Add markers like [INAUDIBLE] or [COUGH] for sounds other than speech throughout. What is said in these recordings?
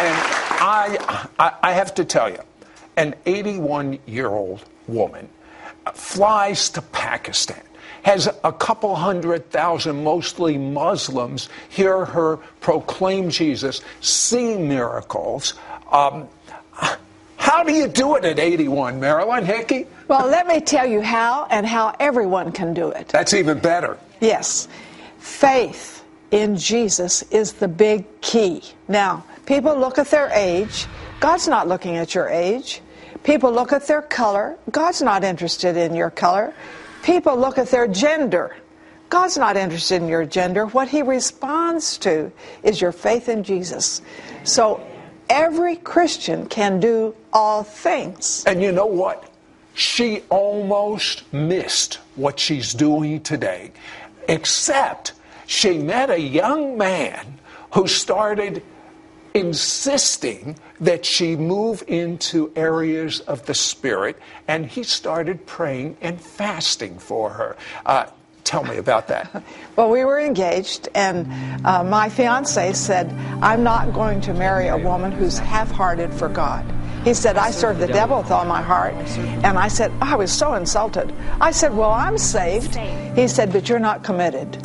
and I, I, I have to tell you, an 81 year old woman flies to Pakistan, has a couple hundred thousand, mostly Muslims, hear her proclaim Jesus, see miracles. Um, how do you do it at 81, Marilyn Hickey? Well, let me tell you how and how everyone can do it. That's even better. Yes. Faith in Jesus is the big key. Now, people look at their age. God's not looking at your age. People look at their color. God's not interested in your color. People look at their gender. God's not interested in your gender. What he responds to is your faith in Jesus. So every Christian can do all things. And you know what? She almost missed what she's doing today, except she met a young man who started insisting that she move into areas of the Spirit, and he started praying and fasting for her. Uh, tell me about that. [LAUGHS] well, we were engaged, and uh, my fiance said, I'm not going to marry a woman who's half hearted for God. He said, I serve the devil with all my heart. And I said, I was so insulted. I said, Well, I'm saved. He said, But you're not committed.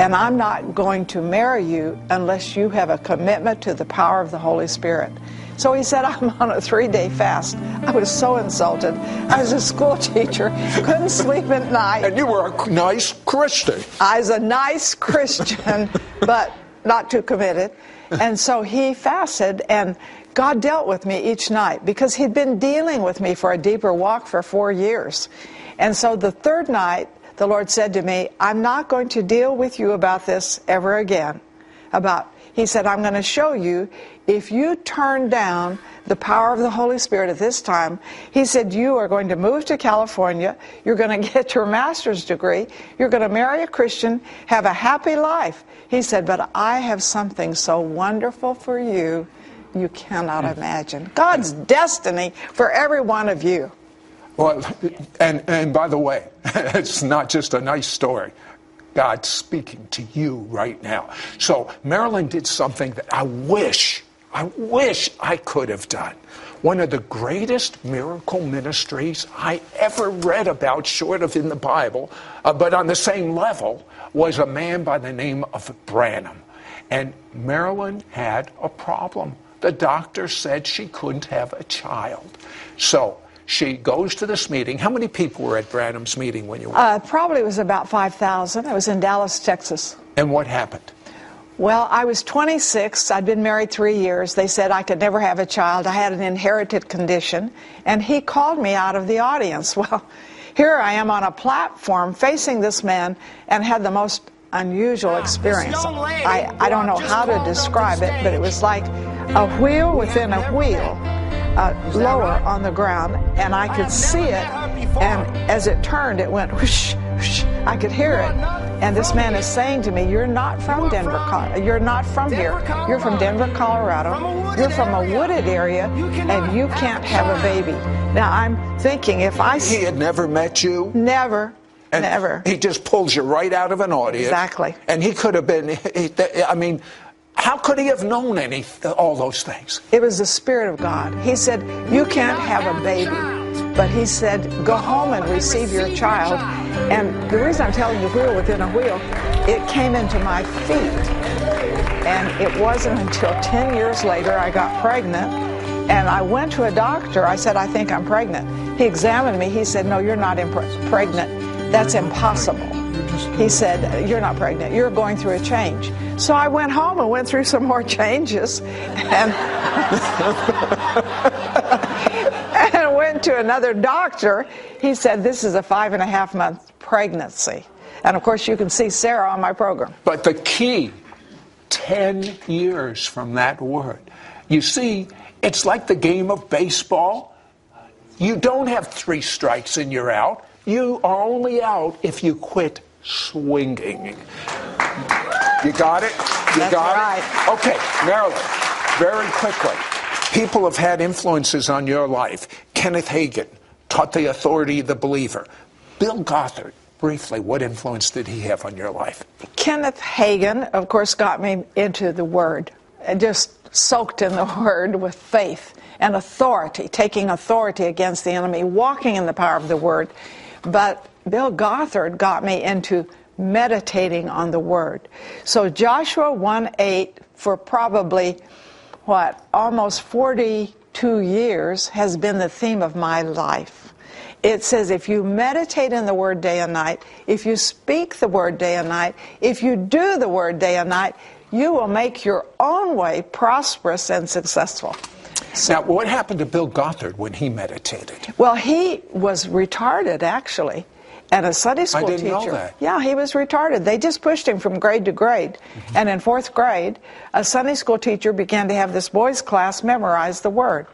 And I'm not going to marry you unless you have a commitment to the power of the Holy Spirit. So he said, I'm on a three day fast. I was so insulted. I was a school teacher, couldn't sleep at night. And you were a nice Christian. I was a nice Christian, [LAUGHS] but not too committed. And so he fasted, and God dealt with me each night because he'd been dealing with me for a deeper walk for four years. And so the third night, the Lord said to me, I'm not going to deal with you about this ever again. About, He said, I'm going to show you if you turn down the power of the Holy Spirit at this time, He said, you are going to move to California, you're going [LAUGHS] to get your master's degree, you're going to marry a Christian, have a happy life. He said, but I have something so wonderful for you you cannot hmm. imagine. God's destiny for every one of you. Well, and, and by the way, [LAUGHS] it's not just a nice story. God's speaking to you right now. So Marilyn did something that I wish, I wish I could have done. One of the greatest miracle ministries I ever read about, short of in the Bible, uh, but on the same level, was a man by the name of Branham. And Marilyn had a problem. The doctor said she couldn't have a child. So she goes to this meeting. How many people were at Branham's meeting when you went? Uh, probably was about 5,000. I was in Dallas, Texas. And what happened? Well, I was 26. I'd been married three years. They said I could never have a child. I had an inherited condition. And he called me out of the audience. [LAUGHS] Well, here I am on a platform facing this man and had the most unusual experience. I, I don't know how to describe it, but it was like a wheel within a wheel uh, lower on the ground, and I could see it. And as it turned, it went [LAUGHS] whoosh, whoosh. I could hear it. And this man is saying to me, "You're not from Denver. You're not from here. You're from Denver, Colorado. You're from a wooded area, and you can't have a baby." Now I'm thinking, if I he had never met you, never. And Never. He just pulls you right out of an audience. Exactly. And he could have been, [LAUGHS] he, I mean, how could he have known any all those things? It was the Spirit of God. He said, You can't have a baby. But he said, Go home and receive your child. And the reason I'm telling you wheel within a wheel, it came into my feet. And it wasn't until 10 years later I got pregnant. And I went to a doctor. I said, I think I'm pregnant. He examined me. He said, No, you're not impre- pregnant. That's impossible. He said, You're not pregnant. You're going through a change. So I went home and went through some more [LAUGHS] changes and, [LAUGHS] and went to another doctor. He said, This is a five and a half month pregnancy. And of course, you can see Sarah on my program. But the key 10 years from that word. You see, it's like the game of baseball. You don't have three strikes and you're out. You are only out if you quit swinging. You got it? You That's got right. it? Okay, Marilyn, very quickly. People have had influences on your life. Kenneth Hagin taught the authority of the believer. Bill Gothard, briefly, what influence did he have on your life? Kenneth Hagin, of course, got me into the Word. And just soaked in the Word with faith and authority, taking authority against the enemy, walking in the power of the Word. But Bill Gothard got me into meditating on the Word. So Joshua 1 8, for probably, what, almost 42 years, has been the theme of my life. It says if you meditate in the Word day and night, if you speak the Word day and night, if you do the Word day and night, you will make your own way prosperous and successful. Now, what happened to Bill Gothard when he meditated? Well, he was retarded, actually, and a Sunday school I didn't teacher. Know that. Yeah, he was retarded. They just pushed him from grade to grade. Mm-hmm. And in fourth grade, a Sunday school teacher began to have this boys' class memorize the Word.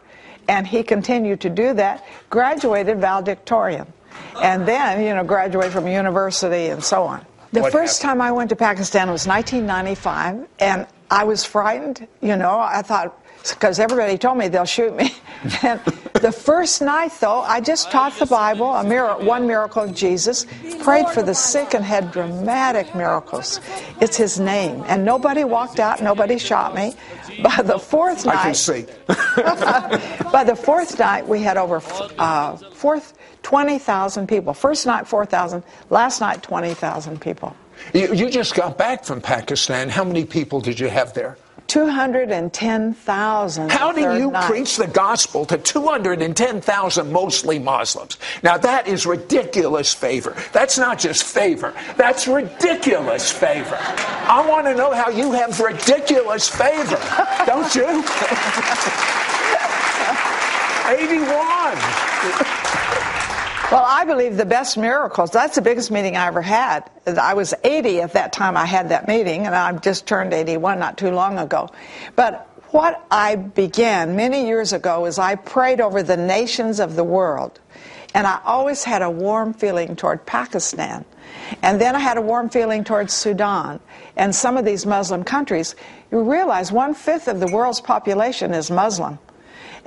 And he continued to do that, graduated valedictorian, and then, you know, graduated from university and so on. The What first happened? time I went to Pakistan was 1995, and I was frightened. You know, I thought, because everybody told me they'll shoot me. [LAUGHS] and the first night, though, I just taught the Bible, a mir- one miracle of Jesus, prayed for the sick, and had dramatic miracles. It's His name, and nobody walked out, nobody shot me. [LAUGHS] By the fourth night, I can see. [LAUGHS] by the fourth night, we had over uh, fourth, 20,000 people. First night, 4,000. Last night, 20,000 people. You, you just got back from Pakistan. How many people did you have there? 210,000. How do you night. preach the gospel to 210,000 mostly Muslims? Now that is ridiculous favor. That's not just favor. That's ridiculous favor. I want to know how you have ridiculous favor. Don't you? [LAUGHS] 81. Well, I believe the best miracles, that's the biggest meeting I ever had. I was 80 at that time I had that meeting, and I've just turned 81 not too long ago. But what I began many years ago is I prayed over the nations of the world. And I always had a warm feeling toward Pakistan. And then I had a warm feeling towards Sudan and some of these Muslim countries. You realize one fifth of the world's population is Muslim.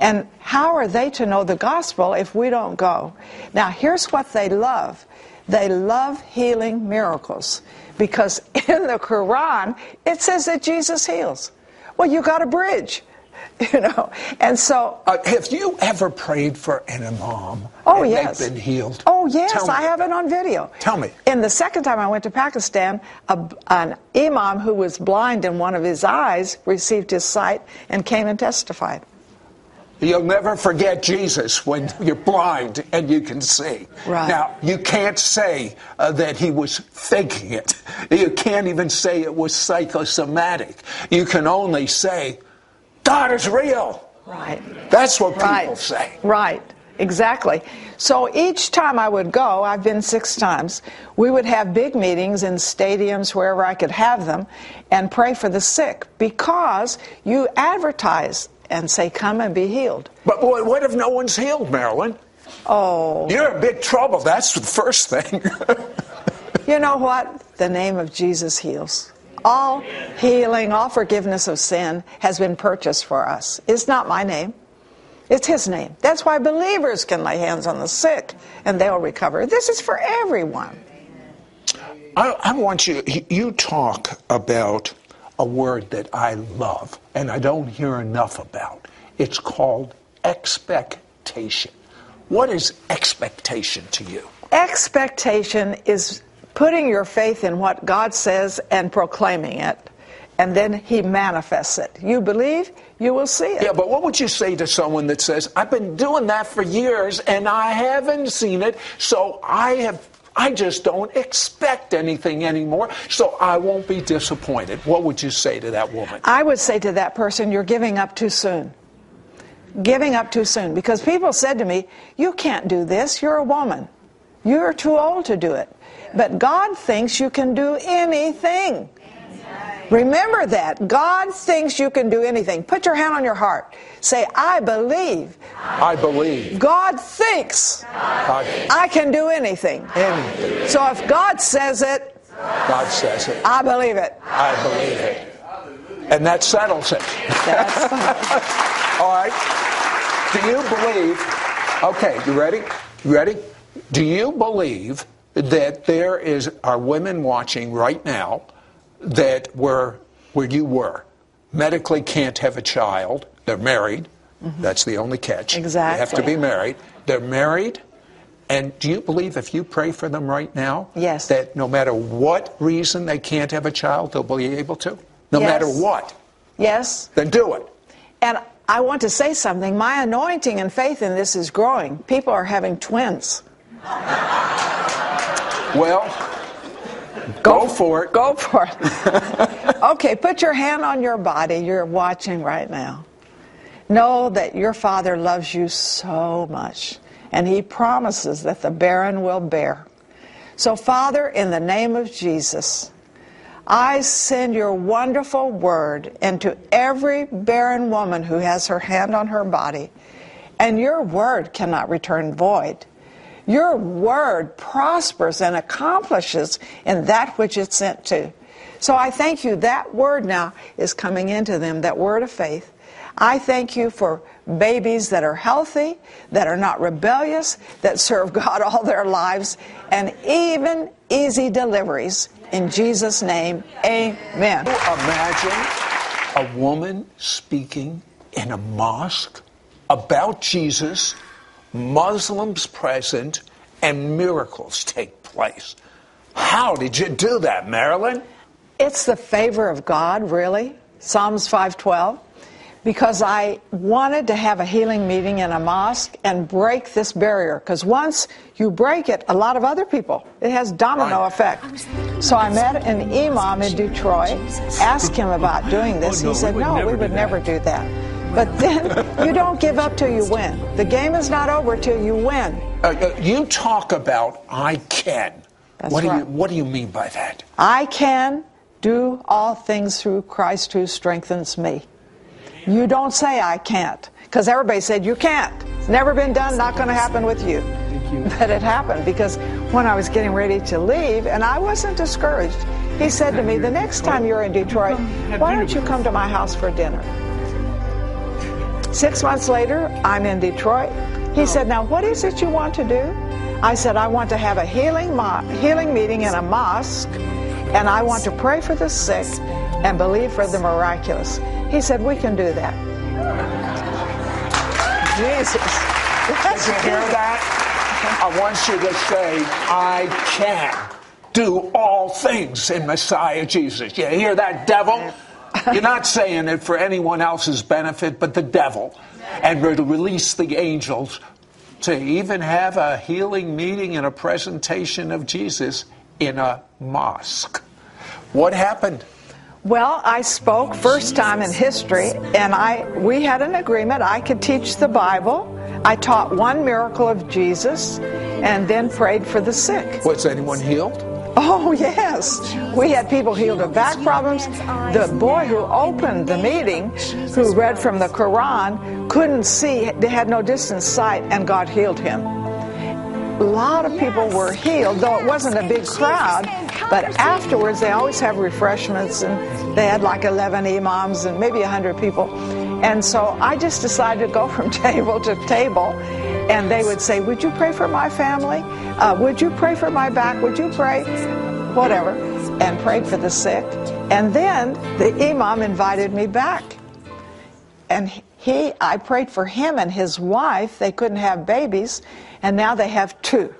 And how are they to know the gospel if we don't go? Now, here's what they love they love healing miracles because [LAUGHS] in the Quran it says that Jesus heals. Well, you got a bridge, [LAUGHS] you know. And so, Uh, have you ever prayed for an imam? oh, and yes. They've been healed? Oh, yes, I have it on video. Tell me. In the second time I went to Pakistan, a, an imam who was blind in one of his eyes received his sight and came and testified. You'll never forget Jesus when you're blind and you can see. Right. Now, you can't say uh, that he was faking it. You can't even say it was psychosomatic. You can only say, God is real. Right. That's what people Right. say. Right. Exactly. So each time I would go, I've been six times, we would have big meetings in stadiums, wherever I could have them, and pray for the sick because you advertise and say, come and be healed. But what if no one's healed, Marilyn? Oh, You're in big trouble. That's the first thing. [LAUGHS] you know what? The name of Jesus heals. All healing, all forgiveness of sin has been purchased for us. It's not my name. It's his name. That's why believers can lay hands on the sick and they'll recover. This is for everyone. I, I want you, you talk about a word that I love and I don't hear enough about. It's called expectation. What is expectation to you? Expectation is putting your faith in what God says and proclaiming it, and then He manifests it. You believe, you will see it. Yeah, but what would you say to someone that says, I've been doing that for years and I haven't seen it, so I have I just don't expect anything anymore, so I won't be disappointed. What would you say to that woman? I would say to that person, You're giving up too soon. Giving up too soon. Because people said to me, You can't do this. You're a woman. You're too old to do it. But God thinks you can do anything. Remember that. God thinks you can do anything. Put your hand on your heart. Say, I believe. I believe. God thinks God, I can do anything. anything. So if God says it, God says it. I believe it. I believe it. And that settles it. That's [LAUGHS] All right. Do you believe? Okay, you ready? You ready? Do you believe that there is are women watching right now that were where you were, medically can't have a child. They're married. Mm-hmm. That's the only catch. Exactly. They have to be married. They're married. And do you believe if you pray for them right now, Yes. that no matter what reason they can't have a child, they'll be able to? No Yes. matter what, Yes. then do it. And I want to say something. My anointing and faith in this is growing. People are having twins. Well, go for it. Go for it. [LAUGHS] okay, put your hand on your body. You're watching right now. Know that your Father loves you so much, and He promises that the barren will bear. So, Father, in the name of Jesus, I send your wonderful word into every barren woman who has her hand on her body, and your word cannot return void. Your word prospers and accomplishes in that which it's sent to. So I thank you that word now is coming into them, that word of faith. I thank you for babies that are healthy, that are not rebellious, that serve [LAUGHS] God all their lives, and even easy deliveries. In Jesus' name, amen. Imagine a woman speaking in a mosque about Jesus, Muslims present, and miracles take place. How did you do that, Marilyn? It's the favor of God, really. Psalms 512. Because I wanted to have a healing meeting in a mosque and break this barrier. Because once you break it, a lot of other people, it has domino effect. So I met an imam in Detroit, asked him about doing this. Oh, he said, we No, we would that." never do that. But then you don't give up till you win. The game is not over till you win. Uh, uh, you talk about I can. That's what do you right. What do you mean by that? I can do all things through Christ who strengthens me. You don't say I can't, because everybody said you can't. It's never been done, not going to happen with you. [LAUGHS] But it happened because when I was getting ready to leave, and I wasn't discouraged, he said to me, The next time you're in Detroit, why don't you come to my house for dinner? Six months later, I'm in Detroit. He said, Now, what is it you want to do? I said, I want to have a healing, mo- healing meeting in a mosque, and I want to pray for the sick and believe for the miraculous. He said, We can do that. Jesus. Did you hear that? I want you to say, I can do all things in Messiah Jesus. You hear that, devil? You're not saying it for anyone else's benefit but the devil. And we're to release the angels to even have a healing meeting and a presentation of Jesus in a mosque. What happened? Well, I spoke first time in history, and I we had an agreement. I could teach the Bible. I taught one miracle of Jesus, and then prayed for the sick. Was anyone healed? Oh yes, we had people healed of back problems. The boy who opened the meeting, who read from the Quran, couldn't see; they had no distance sight, and God healed him. A lot of people were healed, though it wasn't a big crowd. But afterwards, they always have refreshments, and they had like 11 imams and maybe 100 people. And so I just decided to go [LAUGHS] from table to table, and they would say, Would you pray for my family? Uh, would you pray for my back? Would you pray? Whatever. And prayed for the sick. And then the imam invited me back and he i prayed for him and his wife they couldn't have babies and now they have two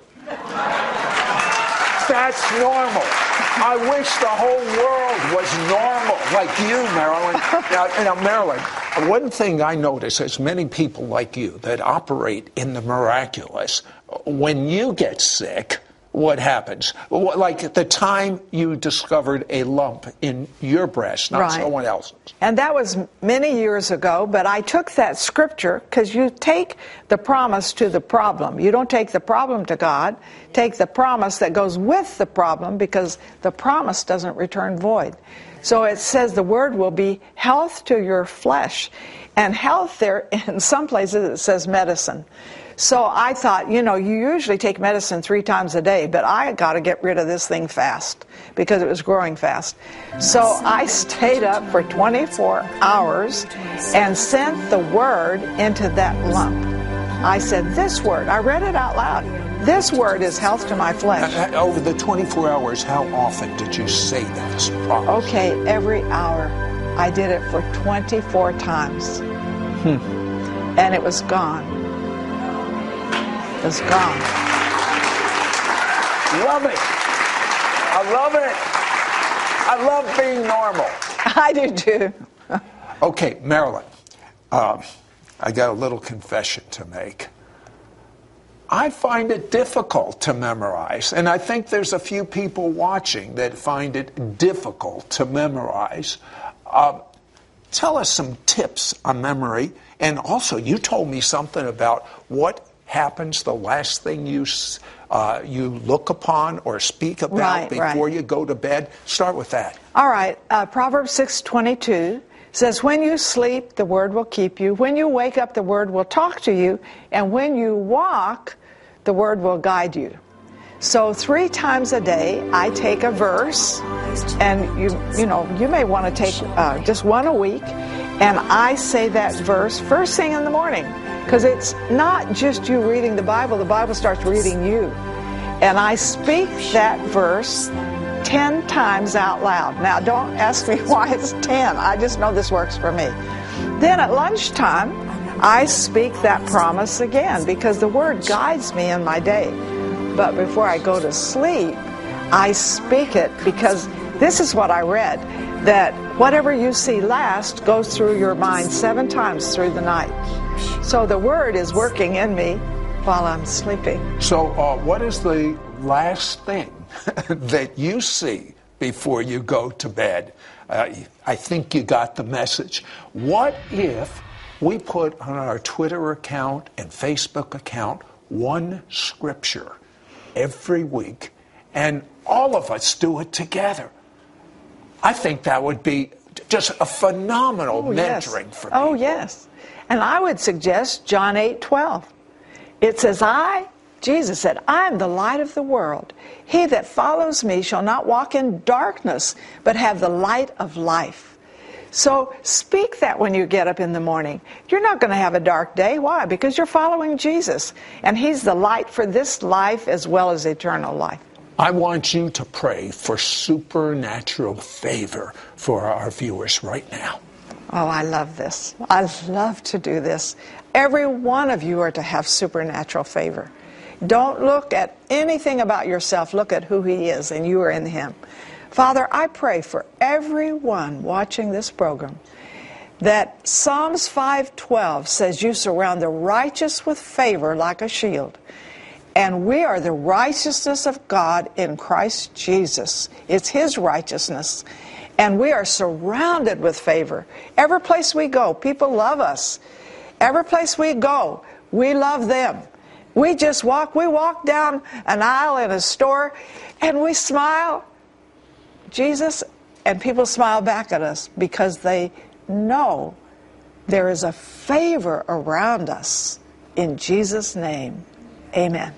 That's normal. I wish the whole world was normal, like you, Marilyn. [LAUGHS] Now, now, Marilyn, one thing I notice is many people like you that operate in the miraculous. When you get sick, what happens? Like at the time you discovered a lump in your breast, not Right. someone else's. and that was many years ago but i took that scripture because you take the promise to the problem you don't take the problem to god take the promise that goes with the problem because the promise doesn't return void so it says the word will be health to your flesh and health there [LAUGHS] in some places it says medicine so I thought, you know, you usually take medicine three times a day, but I got to get rid of this thing fast because it was growing fast. So I stayed up for 24 hours and sent the word into that lump. I said, This word, I read it out loud. This word is health to my flesh. Uh, uh, Over the 24 hours, how often did you say that promise? Okay, every hour I did it for 24 times. Hmm. And it was gone. It was gone. Love it. I love it. I love being normal. [LAUGHS] I do too. [LAUGHS] Okay, Marilyn, um, I got a little confession to make. I find it difficult to memorize, and I think there's a few people watching that find it difficult to memorize. Um, tell us some tips on memory, and also you told me something about what happens the last thing you uh, you look upon or speak about Right, before right. you go to bed. Start with that. All right, uh, Proverbs 6:22 says, "When you sleep, the word will keep you. When you wake up, the word will talk to you, and when you walk, the word will guide you." So three times a day, I take a verse, and you you know you may want to take uh, just one a week, and I say that verse first thing in the morning, because it's not just you reading the Bible; the Bible starts reading you, and I speak that verse 10 times out loud. Now, don't ask me [LAUGHS] why it's 10. I just know this works for me. Then at lunchtime, I speak that promise again because the word guides me in my day. But before I go to sleep, I speak it because this is what I read that whatever you see last goes through your mind seven times through the night. So the word is working in me while I'm sleeping. So, uh, what is the last thing [LAUGHS] that you see before you go to bed? Uh, I think you got the message. What if we put on our Twitter account and Facebook account one scripture every week and all of us do it together? I think that would be just a phenomenal Oh, yes. mentoring for oh, people. Oh, yes. And I would suggest John 8 12. It says, I, Jesus said, I am the light of the world. He that follows me shall not walk in darkness, but have the light of life. So speak that when you get up in the morning. You're not going to have a dark day. Why? Because you're following Jesus. And He's the light for this life as well as eternal life. I want you to pray for supernatural favor for our viewers right now. Oh, I love this. I love to do this. Every one of you are to have supernatural favor. Don't look at anything about yourself. Look at who He is, and you are in Him. Father, I pray for everyone watching this program that Psalms 5:12 says you surround the righteous with favor like a shield. And we are the righteousness of God in Christ Jesus. It's His righteousness. And we are surrounded with favor. Every place we go, people love us. Every place we go, we love them. We just walk, we walk down an aisle in a store and we smile, Jesus, and people smile back at us because they know there is a favor around us. In Jesus' name, amen.